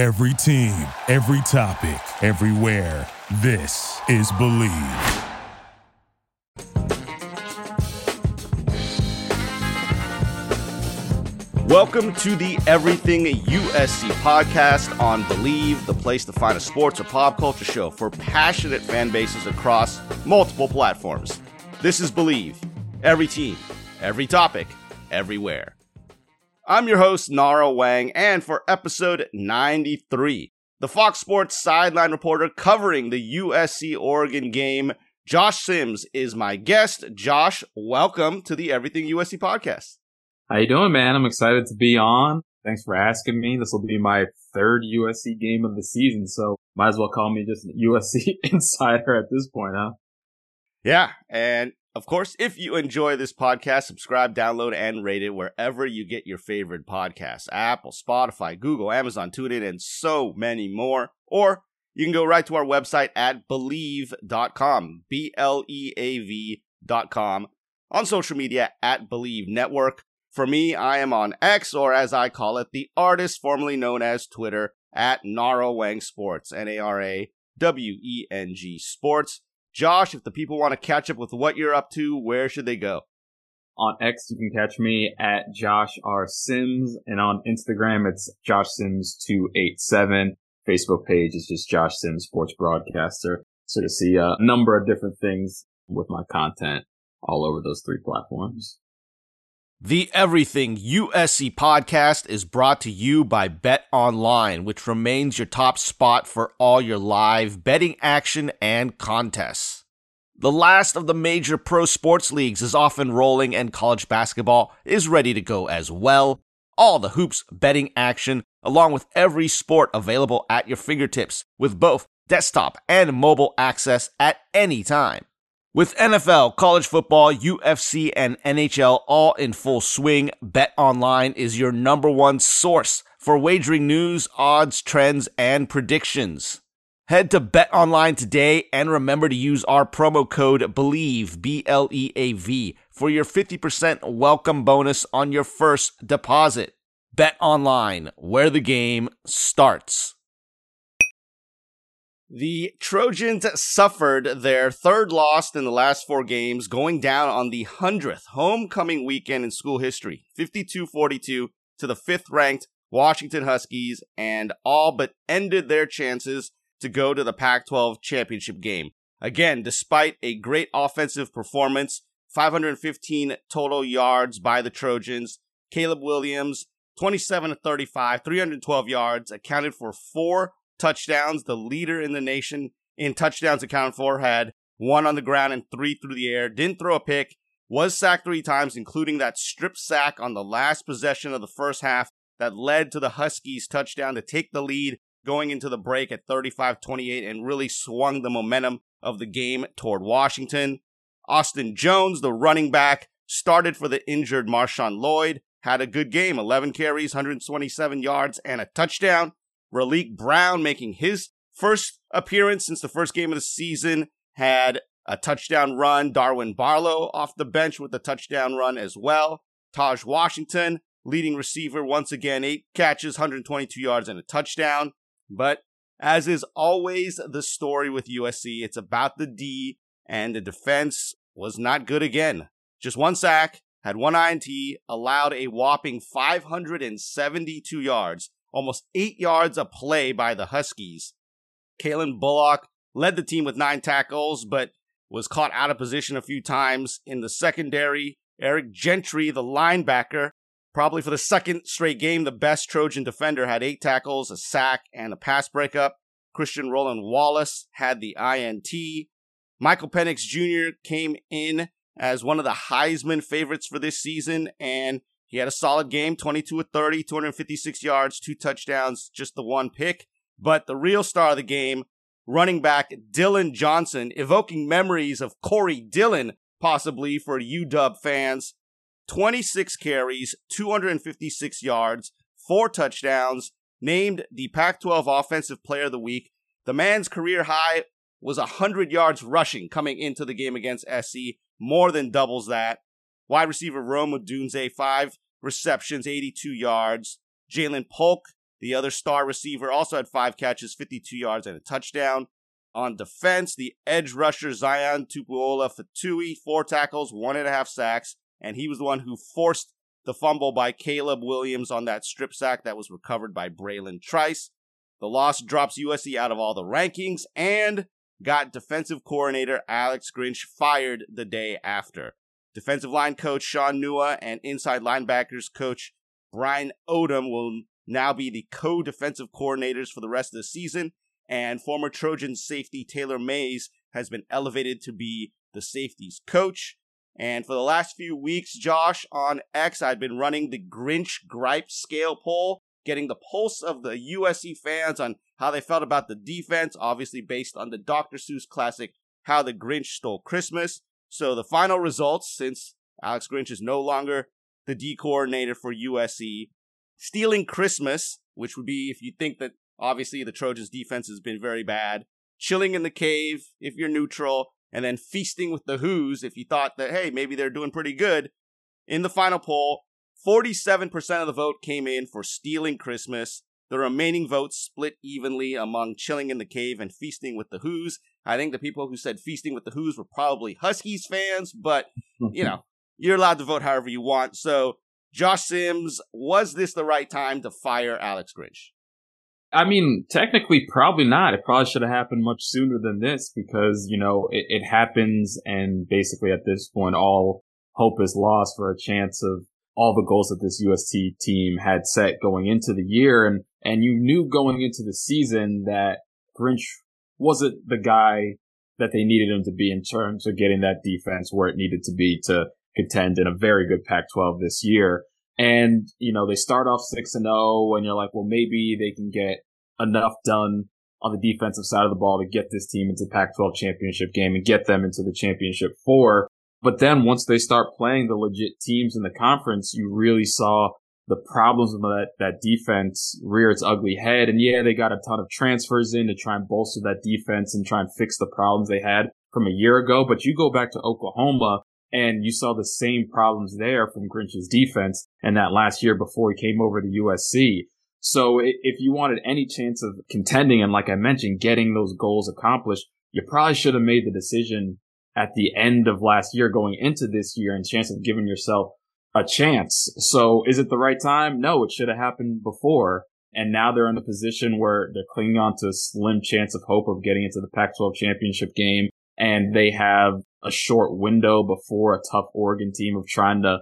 Every team, every topic, everywhere. This is Bleav. Welcome to the Everything USC podcast on Bleav, the place to find a sports or pop culture show for passionate fan bases across multiple platforms. This is Bleav, every team, every topic, everywhere. I'm your host, Nara Weng, and for episode 93, the Fox Sports sideline reporter covering the USC Oregon game, Josh Sims, is my guest. Josh, welcome to the Everything USC podcast. How you doing, man? I'm excited to be on. Thanks for asking me. This will be my third USC game of the season, so might as well call me just an USC insider at this point, huh? Yeah, and of course, if you enjoy this podcast, subscribe, download, and rate it wherever you get your favorite podcasts Apple, Spotify, Google, Amazon, TuneIn, and so many more. Or you can go right to our website at bleav.com, B L E A V.com, on social media at Bleav Network. For me, I am on X, or as I call it, the artist formerly known as Twitter, at Nara Weng Sports, N A R A W E N G Sports. Josh, if the people want to catch up with what you're up to, where should they go? On X, you can catch me at Josh R. Sims, and on Instagram, it's Josh Sims287. Facebook page is just Josh Sims Sports Broadcaster. So to see a number of different things with my content all over those three platforms. The Everything USC podcast is brought to you by Bet Online, which remains your top spot for all your live betting action and contests. The last of the major pro sports leagues is off and rolling, and college basketball is ready to go as well. All the hoops betting action, along with every sport available at your fingertips, with both desktop and mobile access at any time. With NFL, college football, UFC, and NHL all in full swing, Bet Online is your number one source for wagering news, odds, trends, and predictions. Head to Bet Online today and remember to use our promo code BLEAV, B L E A V, for your 50% welcome bonus on your first deposit. Bet Online, where the game starts. The Trojans suffered their third loss in the last four games, going down on the 100th homecoming weekend in school history, 52 42 to the fifth ranked Washington Huskies, and all but ended their chances to go to the Pac 12 championship game. Again, despite a great offensive performance, 515 total yards by the Trojans, Caleb Williams, 27 to 35, 312 yards, accounted for four touchdowns. The leader in the nation in touchdowns accounted for had one on the ground and three through the air. Didn't throw a pick. Was sacked three times, including that strip sack on the last possession of the first half that led to the Huskies' touchdown to take the lead going into the break at 35 28 and really swung the momentum of the game toward Washington. Austin Jones, the running back, started for the injured Marshawn Lloyd, had a good game 11 carries, 127 yards, and a touchdown. Raleek Brown making his first appearance since the first game of the season had a touchdown run. Darwin Barlow off the bench with a touchdown run as well. Taj Washington, leading receiver, once again, eight catches, 122 yards, and a touchdown. But as is always the story with USC, it's about the D, and the defense was not good again. Just one sack, had one INT, allowed a whopping 572 yards almost eight yards a play by the Huskies. Calen Bullock led the team with nine tackles, but was caught out of position a few times in the secondary. Eric Gentry, the linebacker, probably for the second straight game, the best Trojan defender, had eight tackles, a sack, and a pass breakup. Christian Roland Wallace had the INT. Michael Penix Jr. came in as one of the Heisman favorites for this season, and he had a solid game 22 of 30, 256 yards, two touchdowns, just the one pick. But the real star of the game, running back Dillon Johnson, evoking memories of Corey Dillon, possibly for UW fans. 26 carries, 256 yards, four touchdowns, named the Pac 12 Offensive Player of the Week. The man's career high was 100 yards rushing coming into the game against SC, more than doubles that. Wide receiver Rome Odunze, five receptions, 82 yards. Jalen Polk, The other star receiver also had five catches, 52 yards, and a touchdown. On defense, the edge rusher Zion Tupuola Fetui, four tackles, one and a half sacks, and he was the one who forced the fumble by Caleb Williams on that strip sack that was recovered by Bralen Trice. The loss drops USC out of all the rankings and got defensive coordinator Alex Grinch fired the day after. Defensive line coach Shaun Nua and inside linebackers coach Brian Odom will now be the co defensive coordinators for the rest of the season. And former Trojan safety Taylor Mays has been elevated to be the safeties coach. And for the last few weeks, Josh, on X, I've been running the Grinch Gripe Scale poll, getting the pulse of the USC fans on how they felt about the defense, obviously based on the Dr. Seuss classic, How the Grinch Stole Christmas. So the final results, since Alex Grinch is no longer the D coordinator for USC, stealing Christmas, which would be if you think that obviously the Trojans defense has been very bad, chilling in the cave if you're neutral, and then feasting with the Who's if you thought that, hey, maybe they're doing pretty good. In the final poll, 47% of the vote came in for stealing Christmas. The remaining votes split evenly among chilling in the cave and feasting with the Who's. I think the people who said feasting with the Who's were probably Huskies fans, but you know, you're allowed to vote however you want. So, Josh Sims, was this the right time to fire Alex Grinch? I mean, technically, probably not. It probably should have happened much sooner than this because, you know, it, it happens and basically at this point, all hope is lost for a chance of all the goals that this USC team had set going into the year. And, and you knew going into the season that Grinch wasn't the guy that they needed him to be in terms of getting that defense where it needed to be to contend in a very good Pac-12 this year. And, you know, they start off 6 and 0 and you're like, well, maybe they can get enough done on the defensive side of the ball to get this team into the Pac-12 championship game and get them into the championship four. But then once they start playing the legit teams in the conference, you really saw the problems of that, that defense rear its ugly head. And yeah, they got a ton of transfers in to try and bolster that defense and try and fix the problems they had from a year ago. But you go back to Oklahoma and you saw the same problems there from Grinch's defense and that last year before he came over to USC. So if you wanted any chance of contending and like I mentioned, getting those goals accomplished, you probably should have made the decision at the end of last year going into this year and chance of giving yourself a chance. So is it the right time? No, it should have happened before. And now they're in a position where they're clinging on to a slim chance of hope of getting into the Pac-12 championship game. And they have a short window before a tough Oregon team of trying to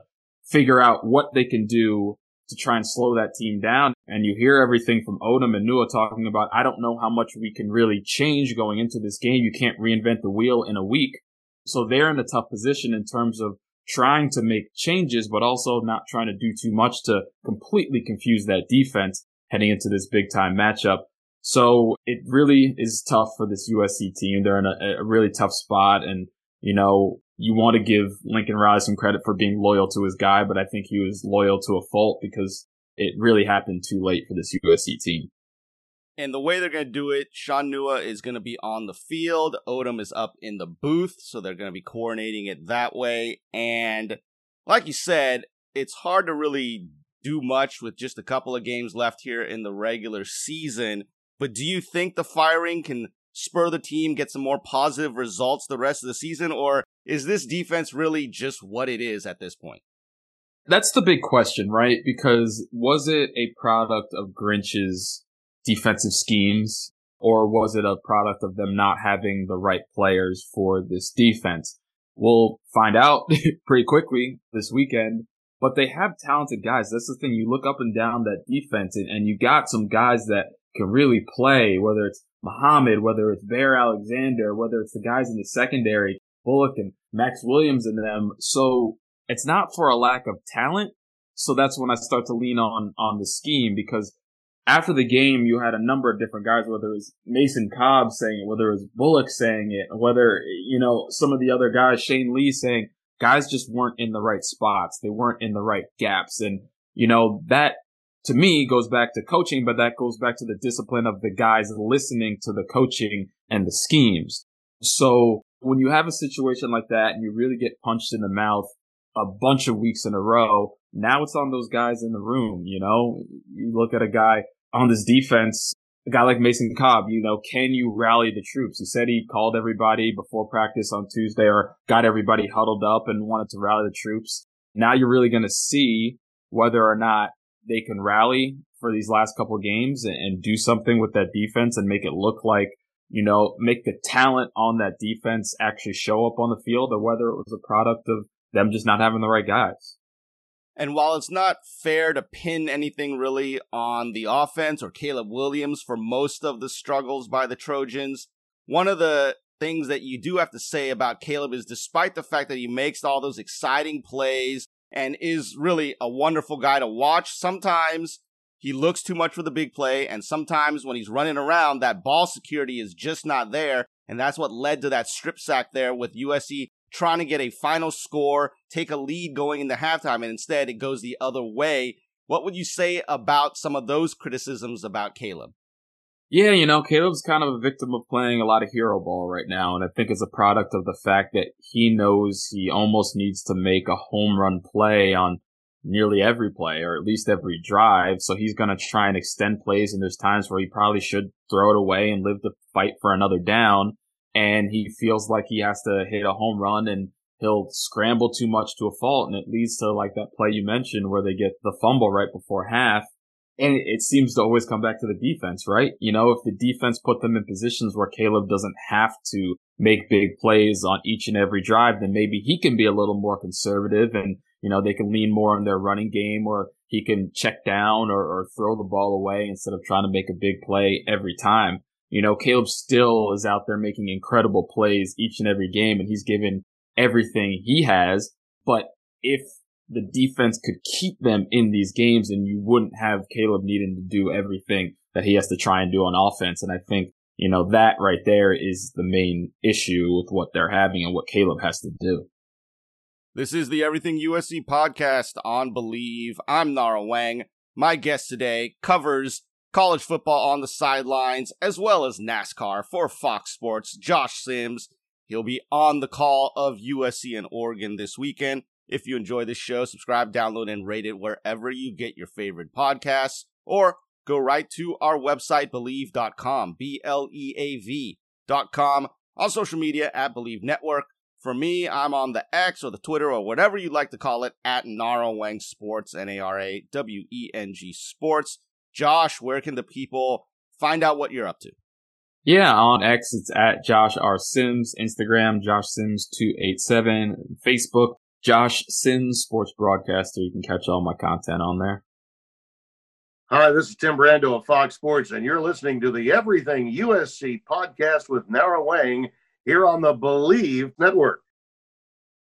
figure out what they can do to try and slow that team down. And you hear everything from Odom and Nua talking about, I don't know how much we can really change going into this game. You can't reinvent the wheel in a week. So they're in a tough position in terms of trying to make changes, but also not trying to do too much to completely confuse that defense heading into this big time matchup. So it really is tough for this USC team. They're in a, a really tough spot. And, you know, you want to give Lincoln Riley some credit for being loyal to his guy, but I think he was loyal to a fault because it really happened too late for this USC team. And the way they're going to do it, Shaun Nua is going to be on the field. Odom is up in the booth, so they're going to be coordinating it that way. And like you said, it's hard to really do much with just a couple of games left here in the regular season. But do you think the firing can spur the team, get some more positive results the rest of the season? Or is this defense really just what it is at this point? That's the big question, right? Because was it a product of Grinch's defensive schemes, or was it a product of them not having the right players for this defense? We'll find out pretty quickly this weekend. But they have talented guys. That's the thing. You look up and down that defense, and, and you got some guys that can really play, whether it's Muhammad, whether it's Bear Alexander, whether it's the guys in the secondary, Bullock and Max Williams and them. So it's not for a lack of talent. So that's when I start to lean on, on the scheme because after the game, you had a number of different guys, whether it was Mason Cobb saying it, whether it was Bullock saying it, whether, you know, some of the other guys, Shane Lee saying guys just weren't in the right spots. They weren't in the right gaps. And, you know, that to me goes back to coaching, but that goes back to the discipline of the guys listening to the coaching and the schemes. So when you have a situation like that and you really get punched in the mouth a bunch of weeks in a row, now it's on those guys in the room. You know, you look at a guy on this defense, a guy like Mason Cobb, you know, can you rally the troops? He said he called everybody before practice on Tuesday or got everybody huddled up and wanted to rally the troops. Now you're really going to see whether or not they can rally for these last couple games and, and do something with that defense and make it look like, you know, make the talent on that defense actually show up on the field or whether it was a product of them just not having the right guys. And while it's not fair to pin anything really on the offense or Caleb Williams for most of the struggles by the Trojans, one of the things that you do have to say about Caleb is despite the fact that he makes all those exciting plays and is really a wonderful guy to watch, sometimes he looks too much for the big play. And sometimes when he's running around, that ball security is just not there. And that's what led to that strip sack there with USC trying to get a final score, take a lead going into halftime, and instead it goes the other way. What would you say about some of those criticisms about Caleb? Yeah, you know, Caleb's kind of a victim of playing a lot of hero ball right now, and I think it's a product of the fact that he knows he almost needs to make a home run play on nearly every play, or at least every drive, so he's gonna try and extend plays, and there's times where he probably should throw it away and live to fight for another down, and he feels like he has to hit a home run and he'll scramble too much to a fault and it leads to like that play you mentioned where they get the fumble right before half. And it seems to always come back to the defense, right? You know, if the defense put them in positions where Caleb doesn't have to make big plays on each and every drive, then maybe he can be a little more conservative and, you know, they can lean more on their running game or he can check down or, or throw the ball away instead of trying to make a big play every time. You know, Caleb still is out there making incredible plays each and every game and he's given everything he has. But if the defense could keep them in these games and you wouldn't have Caleb needing to do everything that he has to try and do on offense. And I think, you know, that right there is the main issue with what they're having and what Caleb has to do. This is the Everything USC podcast on Bleav. I'm Nara Weng. My guest today covers college football on the sidelines, as well as NASCAR for Fox Sports. Josh Sims, he'll be on the call of USC and Oregon this weekend. If you enjoy this show, subscribe, download, and rate it wherever you get your favorite podcasts, or go right to our website, bleav.com, B L E A V.com, on social media at Bleav Network. For me, I'm on the X or the Twitter or whatever you like to call it at Nara Weng Sports, N A R A W E N G Sports. Josh, where can the people find out what you're up to? Yeah, on X, it's at Josh R. Sims. Instagram, Josh Sims287. Facebook, Josh Sims Sports Broadcaster. You can catch all my content on there. Hi, this is Tim Brando of Fox Sports, and you're listening to the Everything USC podcast with Nara Weng here on the Bleav Network.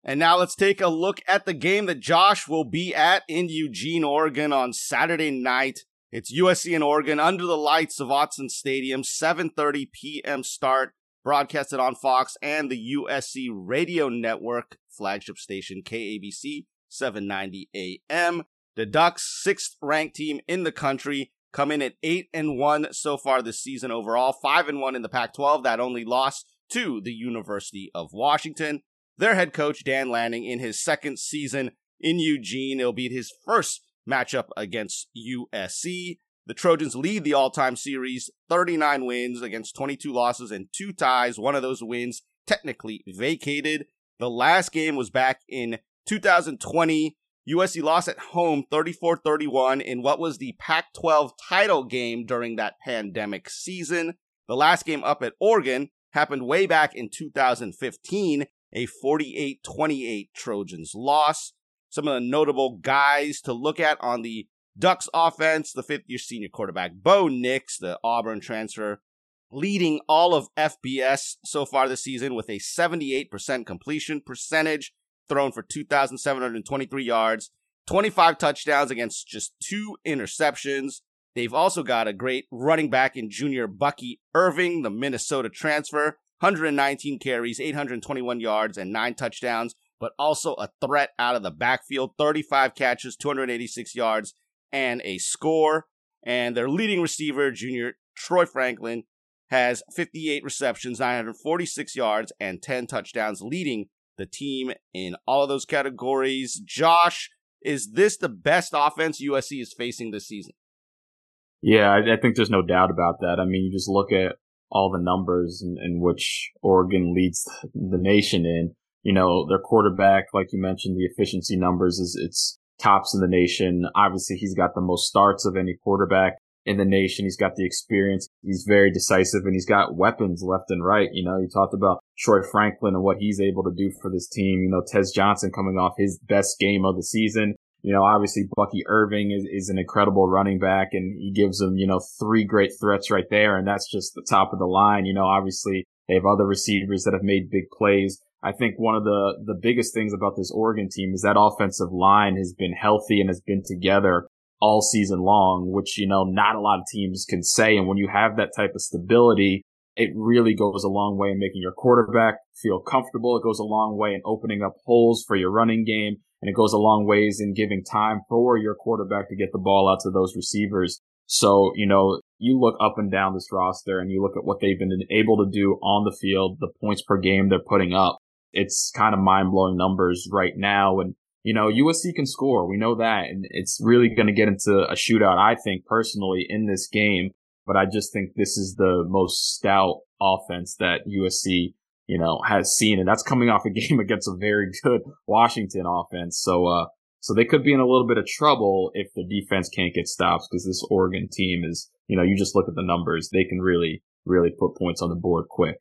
And now let's take a look at the game that Josh will be at in Eugene, Oregon on Saturday night. It's USC and Oregon under the lights of Autzen Stadium, 7:30 p.m. start, broadcasted on Fox and the USC Radio Network flagship station KABC 790 AM. The Ducks, sixth ranked team in the country, come in at 8 and 1 so far this season overall, 5 and 1 in the Pac-12 that only lost to the University of Washington. Their head coach Dan Lanning in his second season in Eugene, it'll be his first matchup against USC. The Trojans lead the all time series 39 wins against 22 losses and two ties. One of those wins technically vacated. The last game was back in 2020. USC lost at home 34 31 in what was the Pac 12 title game during that pandemic season. The last game up at Oregon happened way back in 2015, a 48 28 Trojans loss some of the notable guys to look at on the Ducks offense, the fifth year senior quarterback Bo Nix, the Auburn transfer, leading all of FBS so far this season with a 78% completion percentage, thrown for 2,723 yards, 25 touchdowns against just two interceptions. They've also got a great running back in junior Bucky Irving, the Minnesota transfer, 119 carries, 821 yards, and nine touchdowns but also a threat out of the backfield 35 catches, 286 yards, and a score. And their leading receiver, junior Troy Franklin, has 58 receptions, 946 yards, and 10 touchdowns, leading the team in all of those categories. Josh, is this the best offense USC is facing this season? Yeah, I, I, think there's no doubt about that. I mean, you just look at all the numbers in, in which Oregon leads the nation in. You know, their quarterback, like you mentioned, the efficiency numbers is it's tops in the nation. Obviously, he's got the most starts of any quarterback in the nation. He's got the experience. He's very decisive and he's got weapons left and right. You know, you talked about Troy Franklin and what he's able to do for this team. You know, Tez Johnson coming off his best game of the season. You know, obviously Bucky Irving is, is an incredible running back and he gives them, you know, three great threats right there. And that's just the top of the line. You know, obviously they have other receivers that have made big plays. I think one of the, the biggest things about this Oregon team is that offensive line has been healthy and has been together all season long, which, you know, not a lot of teams can say. And when you have that type of stability, it really goes a long way in making your quarterback feel comfortable. It goes a long way in opening up holes for your running game. And it goes a long ways in giving time for your quarterback to get the ball out to those receivers. So, you know, you look up and down this roster and you look at what they've been able to do on the field, the points per game they're putting up. It's kind of mind blowing numbers right now. And you know, USC can score. We know that. And it's really going to get into a shootout, I think personally in this game. But I just think this is the most stout offense that USC, you know, has seen. And that's coming off a game against a very good Washington offense. So, uh, so they could be in a little bit of trouble if the defense can't get stops because this Oregon team is, you know, you just look at the numbers. They can really, really put points on the board quick.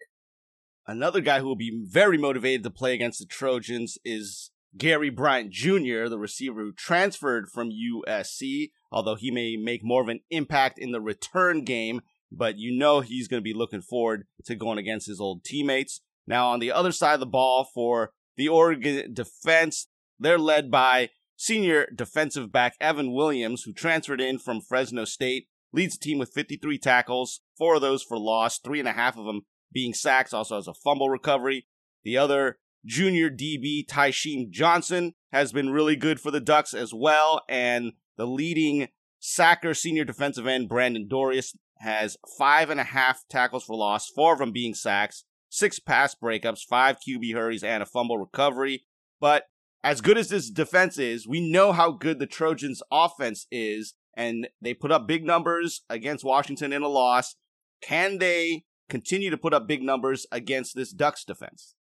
Another guy who will be very motivated to play against the Trojans is Gary Bryant Jr., the receiver who transferred from USC, although he may make more of an impact in the return game, but you know he's going to be looking forward to going against his old teammates. Now, on the other side of the ball for the Oregon defense, they're led by senior defensive back Evan Williams, who transferred in from Fresno State, leads the team with 53 tackles, four of those for loss, three and a half of them being sacks, also has a fumble recovery. The other Junior DB Tysheem Johnson has been really good for the Ducks as well. And the leading sacker senior defensive end, Brandon Dorlus, has five and a half tackles for loss, four of them being sacks, six pass breakups, five QB hurries, and a fumble recovery. But as good as this defense is, we know how good the Trojans' offense is, and they put up big numbers against Washington in a loss. Can they continue to put up big numbers against this Ducks defense?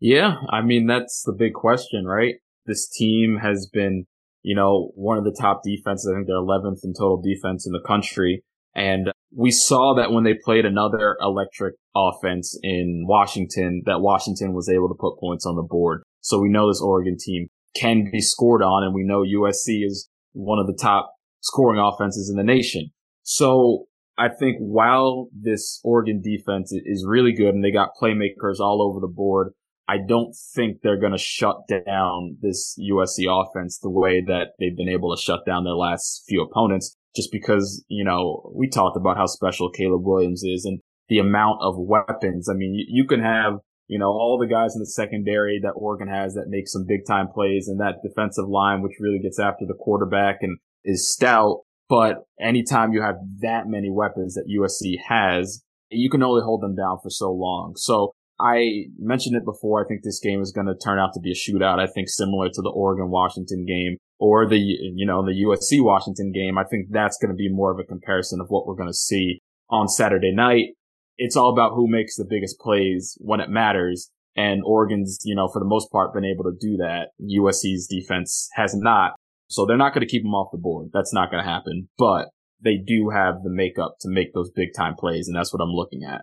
Yeah, I mean, that's the big question, right? This team has been, you know, one of the top defenses. I think they're 11th in total defense in the country. And we saw that when they played another electric offense in Washington, that Washington was able to put points on the board. So we know this Oregon team can be scored on, and we know USC is one of the top scoring offenses in the nation. So I think while this Oregon defense is really good and they got playmakers all over the board, I don't think they're going to shut down this USC offense the way that they've been able to shut down their last few opponents. Just because, you know, we talked about how special Caleb Williams is and the amount of weapons. I mean, you, can have, you know, all the guys in the secondary that Oregon has that make some big time plays and that defensive line, which really gets after the quarterback and is stout. But anytime you have that many weapons that USC has, you can only hold them down for so long. So I mentioned it before. I think this game is going to turn out to be a shootout. I think similar to the Oregon Washington game or the, you know, the USC Washington game. I think that's going to be more of a comparison of what we're going to see on Saturday night. It's all about who makes the biggest plays when it matters. And Oregon's, you know, for the most part been able to do that. USC's defense has not. So they're not going to keep them off the board. That's not going to happen, but they do have the makeup to make those big time plays. And that's what I'm looking at.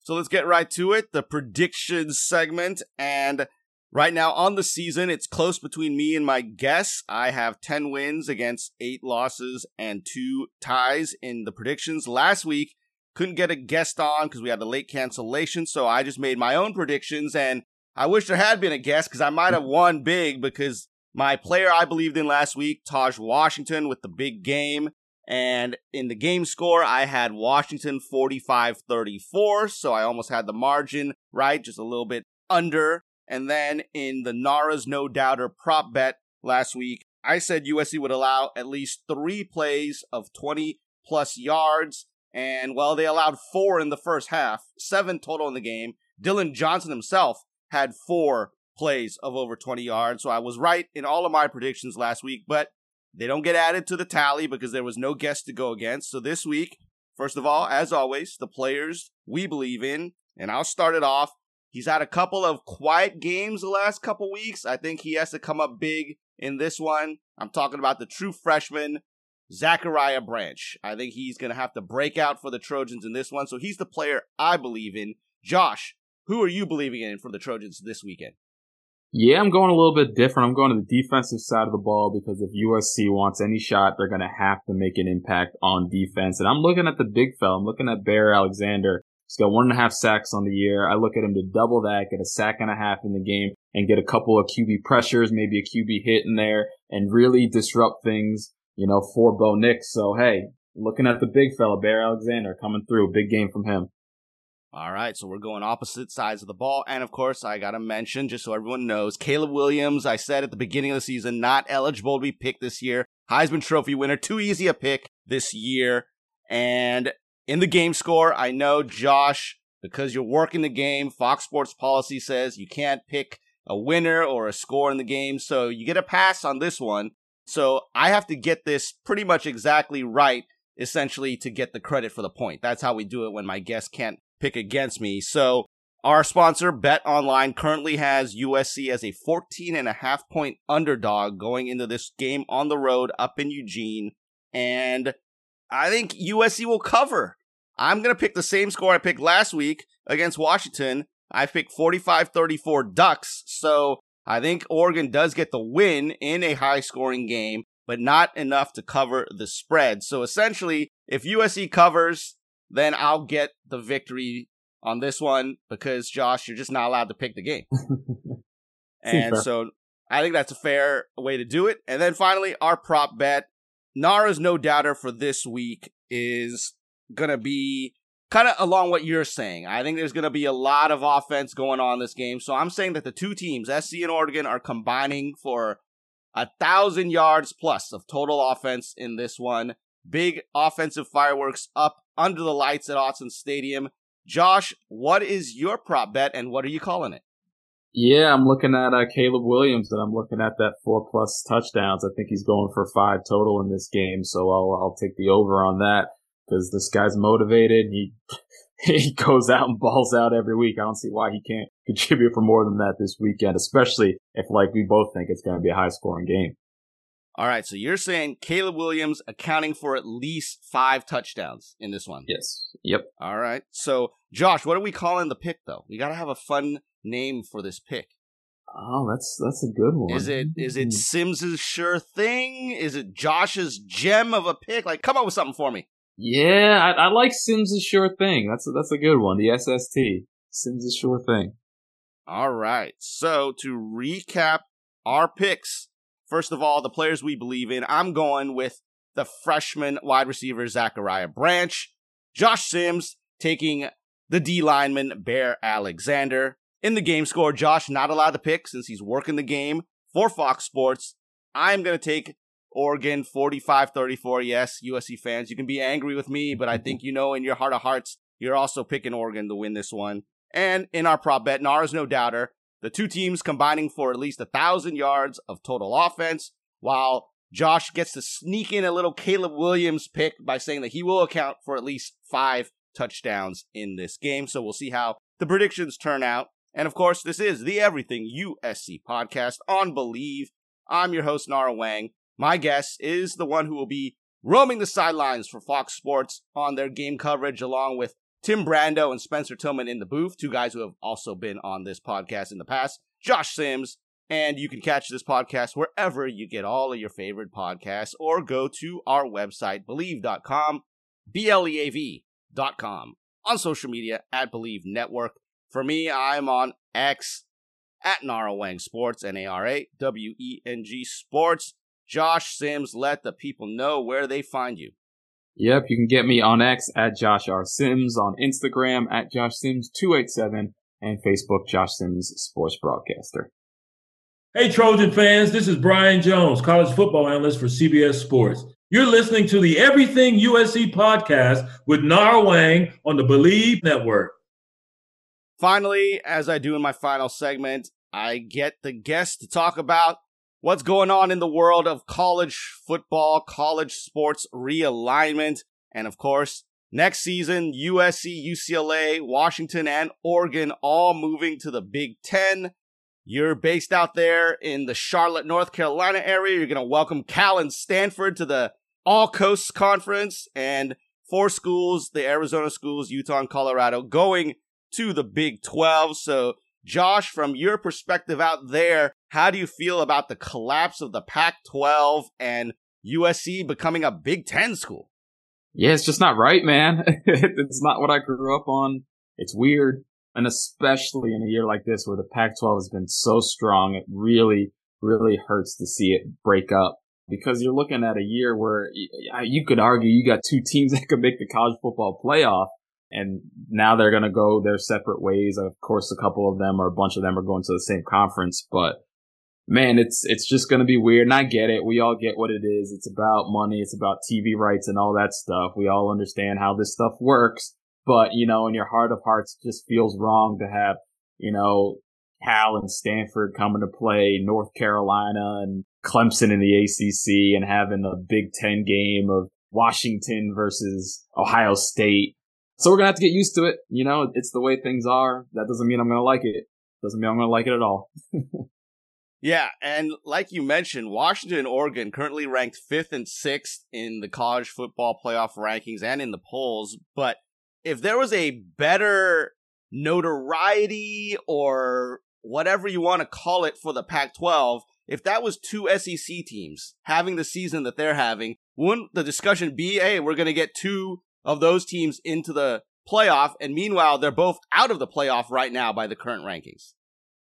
So let's get right to it. The predictions segment. And right now on the season, it's close between me and my guess. I have 10 wins against eight losses and two ties in the predictions. Last week, couldn't get a guest on because we had the late cancellation. So I just made my own predictions. And I wish there had been a guest because I might have won big because my player I believed in last week, Taj Washington, with the big game. And in the game score, I had Washington 45 34. So I almost had the margin right, just a little bit under. And then in the Nara's No Doubter prop bet last week, I said USC would allow at least three plays of 20 plus yards. And well, they allowed four in the first half, seven total in the game. Dillon Johnson himself had four plays of over 20 yards. So I was right in all of my predictions last week, but They don't get added to the tally because there was no guest to go against. So this week, first of all, as always, the players we believe in, and I'll start it off. He's had a couple of quiet games the last couple weeks. I think he has to come up big in this one. I'm talking about the true freshman, Zachariah Branch. I think he's going to have to break out for the Trojans in this one. So he's the player I believe in. Josh, who are you believing in for the Trojans this weekend? Yeah, I'm going a little bit different. I'm going to the defensive side of the ball because if USC wants any shot, they're going to have to make an impact on defense. And I'm looking at the big fella. I'm looking at Bear Alexander. He's got one and a half sacks on the year. I look at him to double that, get a sack and a half in the game, and get a couple of QB pressures, maybe a QB hit in there, and really disrupt things, you know, for Bo Nix. So, hey, looking at the big fella, Bear Alexander coming through. Big game from him. All right, so we're going opposite sides of the ball. And of course, I got to mention, just so everyone knows, Caleb Williams, I said at the beginning of the season, not eligible to be picked this year. Heisman Trophy winner, too easy a pick this year. And in the game score, I know Josh, because you're working the game, Fox Sports policy says you can't pick a winner or a score in the game. So you get a pass on this one. So I have to get this pretty much exactly right, essentially, to get the credit for the point. That's how we do it when my guest can't pick against me. So our sponsor, Bet Online, currently has USC as a 14 and a half point underdog going into this game on the road up in Eugene. And I think USC will cover. I'm going to pick the same score I picked last week against Washington. I picked 45 34 Ducks. So I think Oregon does get the win in a high scoring game, but not enough to cover the spread. So essentially, if USC covers, then I'll get the victory on this one because Josh, you're just not allowed to pick the game. and so I think that's a fair way to do it. And then finally, our prop bet. Nara's no doubter for this week is going to be kind of along what you're saying. I think there's going to be a lot of offense going on this game. So I'm saying that the two teams, SC and Oregon, are combining for a thousand yards plus of total offense in this one. Big offensive fireworks up under the lights at Autzen Stadium. Josh, what is your prop bet and what are you calling it? Yeah, I'm looking at uh, Caleb Williams and I'm looking at that four plus touchdowns. I think he's going for five total in this game. So I'll, I'll take the over on that because this guy's motivated. He, he goes out and balls out every week. I don't see why he can't contribute for more than that this weekend, especially if like we both think it's going to be a high scoring game. All right, so you're saying Caleb Williams accounting for at least five touchdowns in this one? Yes. Yep. All right. So, Josh, what are we calling the pick though? We got to have a fun name for this pick. Oh, that's that's a good one. Is it is it hmm. Sims's sure thing? Is it Josh's gem of a pick? Like, come up with something for me. Yeah, I, I like Sims's sure thing. That's a, that's a good one. The SST Sims's sure thing. All right. So to recap our picks First of all, the players we believe in. I'm going with the freshman wide receiver Zachariah Branch, Josh Sims taking the D lineman Bear Alexander. In the game score, Josh not allowed to pick since he's working the game for Fox Sports. I'm going to take Oregon 45 34. Yes, USC fans, you can be angry with me, but I think you know in your heart of hearts, you're also picking Oregon to win this one. And in our prop bet, Nara's no doubter. The two teams combining for at least a thousand yards of total offense, while Josh gets to sneak in a little Caleb Williams pick by saying that he will account for at least five touchdowns in this game. So we'll see how the predictions turn out. And of course, this is the Everything USC podcast on Bleav. I'm your host, Nara Weng. My guest is the one who will be roaming the sidelines for Fox Sports on their game coverage, along with Tim Brando and Spencer Tillman in the booth, two guys who have also been on this podcast in the past. Josh Sims, and you can catch this podcast wherever you get all of your favorite podcasts or go to our website, bleav.com, B L E A V.com, on social media at Bleav Network. For me, I'm on X at Nara Weng Sports, N A R A W E N G Sports. Josh Sims, let the people know where they find you. Yep, you can get me on X at Josh R. Sims, on Instagram at Josh Sims287, and Facebook Josh Sims Sports Broadcaster. Hey, Trojan fans, this is Brian Jones, college football analyst for CBS Sports. You're listening to the Everything USC podcast with Nara Weng on the Bleav Network. Finally, as I do in my final segment, I get the guest to talk about what's going on in the world of college football, college sports realignment, and of course, next season, USC, UCLA, Washington, and Oregon all moving to the Big Ten. You're based out there in the Charlotte, North Carolina area. You're going to welcome Cal and Stanford to the All Coast Conference and four schools, the Arizona schools, Utah and Colorado, going to the Big 12. So, Josh, from your perspective out there, how do you feel about the collapse of the Pac 12 and USC becoming a Big 10 school? Yeah, it's just not right, man. it's not what I grew up on. It's weird. And especially in a year like this where the Pac 12 has been so strong, it really, really hurts to see it break up because you're looking at a year where you could argue you got two teams that could make the college football playoff and now they're going to go their separate ways. Of course, a couple of them or a bunch of them are going to the same conference, but man, it's, it's just going to be weird. And I get it. We all get what it is. It's about money. It's about TV rights and all that stuff. We all understand how this stuff works. But, you know, in your heart of hearts, it just feels wrong to have, you know, Cal and Stanford coming to play North Carolina and Clemson in the ACC and having a Big Ten game of Washington versus Ohio State. So we're gonna have to get used to it. You know, it's the way things are. That doesn't mean I'm gonna like it. Doesn't mean I'm gonna like it at all. yeah, and like you mentioned, Washington and Oregon currently ranked fifth and sixth in the college football playoff rankings and in the polls. But if there was a better notoriety or whatever you want to call it for the Pac 12, if that was two SEC teams having the season that they're having, wouldn't the discussion be, hey, we're going to get two of those teams into the playoff, and meanwhile, they're both out of the playoff right now by the current rankings?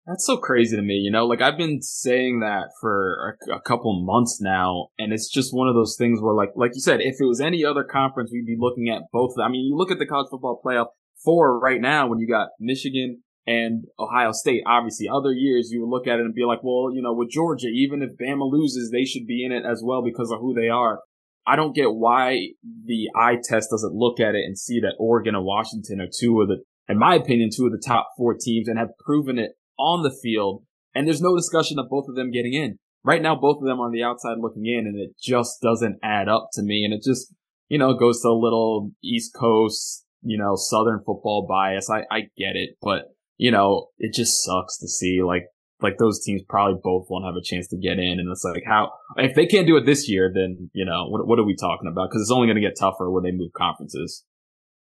That's so crazy to me, you know. Like I've been saying that for a, a, couple months now, and it's just one of those things where, like, like you said, if it was any other conference, we'd be looking at both. I mean, you look at the college football playoff four right now when you got Michigan, and Ohio State. Obviously, other years you would look at it and be like, well, you know, with Georgia, even if Bama loses, they should be in it as well because of who they are. I don't get why the eye test doesn't look at it and see that Oregon and Washington are two of the, in my opinion, two of the top four teams and have proven it on the field. And there's no discussion of both of them getting in. Right now, both of them are on the outside looking in and it just doesn't add up to me. And it just, you know, goes to a little East Coast, you know, Southern football bias. I, I get it, but you know, it just sucks to see like like those teams probably both won't have a chance to get in. And it's like how if they can't do it this year, then you know what what are we talking about? Because it's only going to get tougher when they move conferences.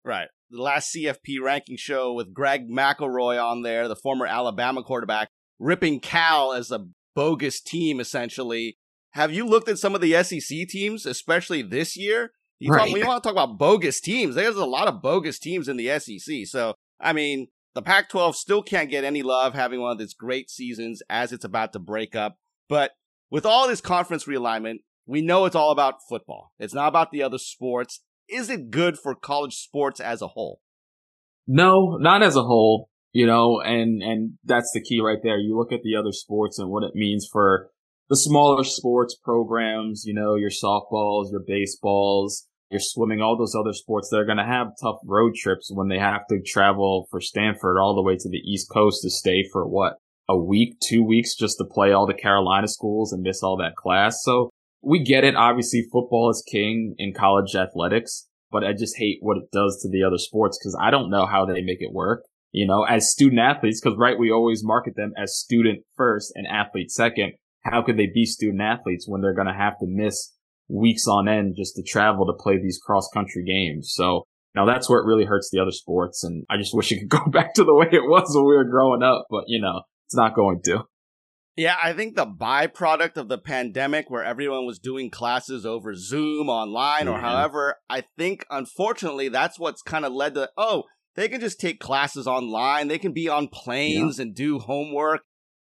Right. The last CFP ranking show with Greg McElroy on there, the former Alabama quarterback, ripping Cal as a bogus team essentially. Have you looked at some of the SEC teams, especially this year? You right. talk, you want to talk about bogus teams, there's a lot of bogus teams in the SEC. So, I mean, the Pac 12 still can't get any love having one of its great seasons as it's about to break up. But with all this conference realignment, we know it's all about football. It's not about the other sports. Is it good for college sports as a whole? No, not as a whole, you know, and, and that's the key right there. You look at the other sports and what it means for the smaller sports programs, you know, your softballs, your baseballs, your swimming, all those other sports, they're going to have tough road trips when they have to travel for Stanford all the way to the East Coast to stay for what? A week, two weeks just to play all the Carolina schools and miss all that class. So we get it. Obviously, football is king in college athletics, but I just hate what it does to the other sports because I don't know how they make it work. You know, as student athletes, because right, we always market them as student first and athlete second. How could they be student athletes when they're going to have to miss weeks on end just to travel to play these cross country games. So now that's where it really hurts the other sports. And I just wish it could go back to the way it was when we were growing up, but you know, it's not going to. Yeah, I think the byproduct of the pandemic where everyone was doing classes over Zoom online or mm-hmm. however, I think unfortunately that's what's kind of led to, oh, they can just take classes online. They can be on planes yeah. and do homework.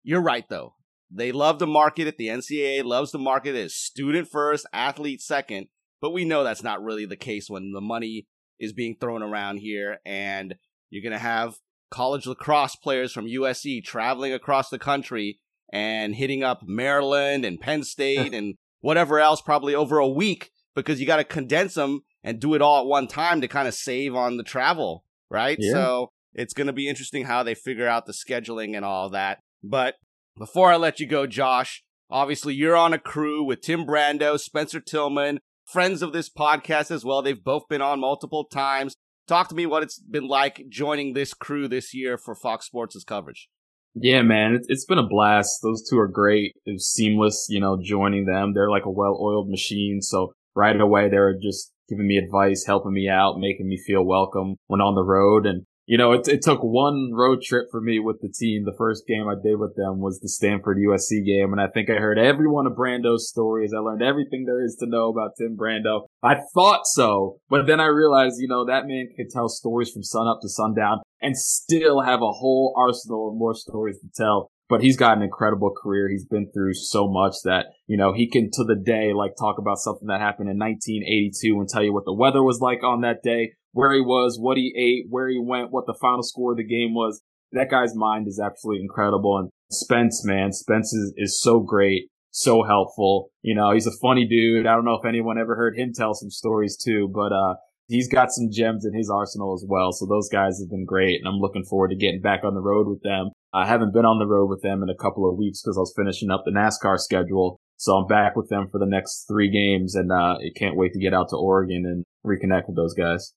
You're right though. They love to market it. The NCAA loves to market it as student first, athlete second. But we know that's not really the case when the money is being thrown around here. And you're going to have college lacrosse players from USC traveling across the country and hitting up Maryland and Penn State and whatever else probably over a week because you got to condense them and do it all at one time to kind of save on the travel, right? Yeah. So it's going to be interesting how they figure out the scheduling and all that. But before I let you go, Josh, Obviously, you're on a crew with Tim Brando, Spencer Tillman, friends of this podcast as well. They've both been on multiple times. Talk to me what it's been like joining this crew this year for Fox Sports' coverage. Yeah, man, it, it's been a blast. Those two are great. It was seamless, you know, joining them. They're like a well-oiled machine. So right away, they were just giving me advice, helping me out, making me feel welcome when on the road. And you know, it, it took one road trip for me with the team. The first game I did with them was the Stanford USC game. And I think I heard every one of Brando's stories. I learned everything there is to know about Tim Brando. I thought so, but then I realized, you know, that man can tell stories from sun up to sundown and still have a whole arsenal of more stories to tell but he's got an incredible career. He's been through so much that, you know, he can to the day, like talk about something that happened in 1982 and tell you what the weather was like on that day, where he was, what he ate, where he went, what the final score of the game was. That guy's mind is absolutely incredible. And Spence, man, Spence is, is so great, so helpful. You know, he's a funny dude. I don't know if anyone ever heard him tell some stories too, but, uh, he's got some gems in his arsenal as well. So those guys have been great, and I'm looking forward to getting back on the road with them. I haven't been on the road with them in a couple of weeks because I was finishing up the NASCAR schedule. So I'm back with them for the next three games, and uh, I can't wait to get out to Oregon and reconnect with those guys.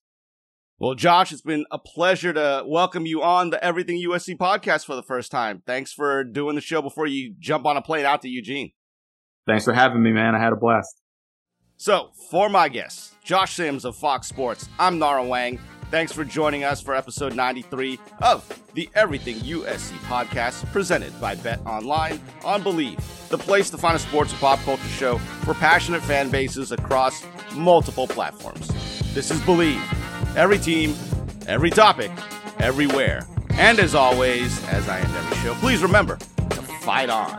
Well, Josh, it's been a pleasure to welcome you on the Everything USC podcast for the first time. Thanks for doing the show before you jump on a plane out to Eugene. Thanks for having me, man. I had a blast. So, for my guests, Josh Sims of Fox Sports, I'm Nara Weng. Thanks for joining us for episode 93 of the Everything USC podcast presented by BetOnline on Bleav, the place to find a sports and pop culture show for passionate fan bases across multiple platforms. This is Bleav. Every team, every topic, everywhere. And as always, as I end every show, please remember to fight on.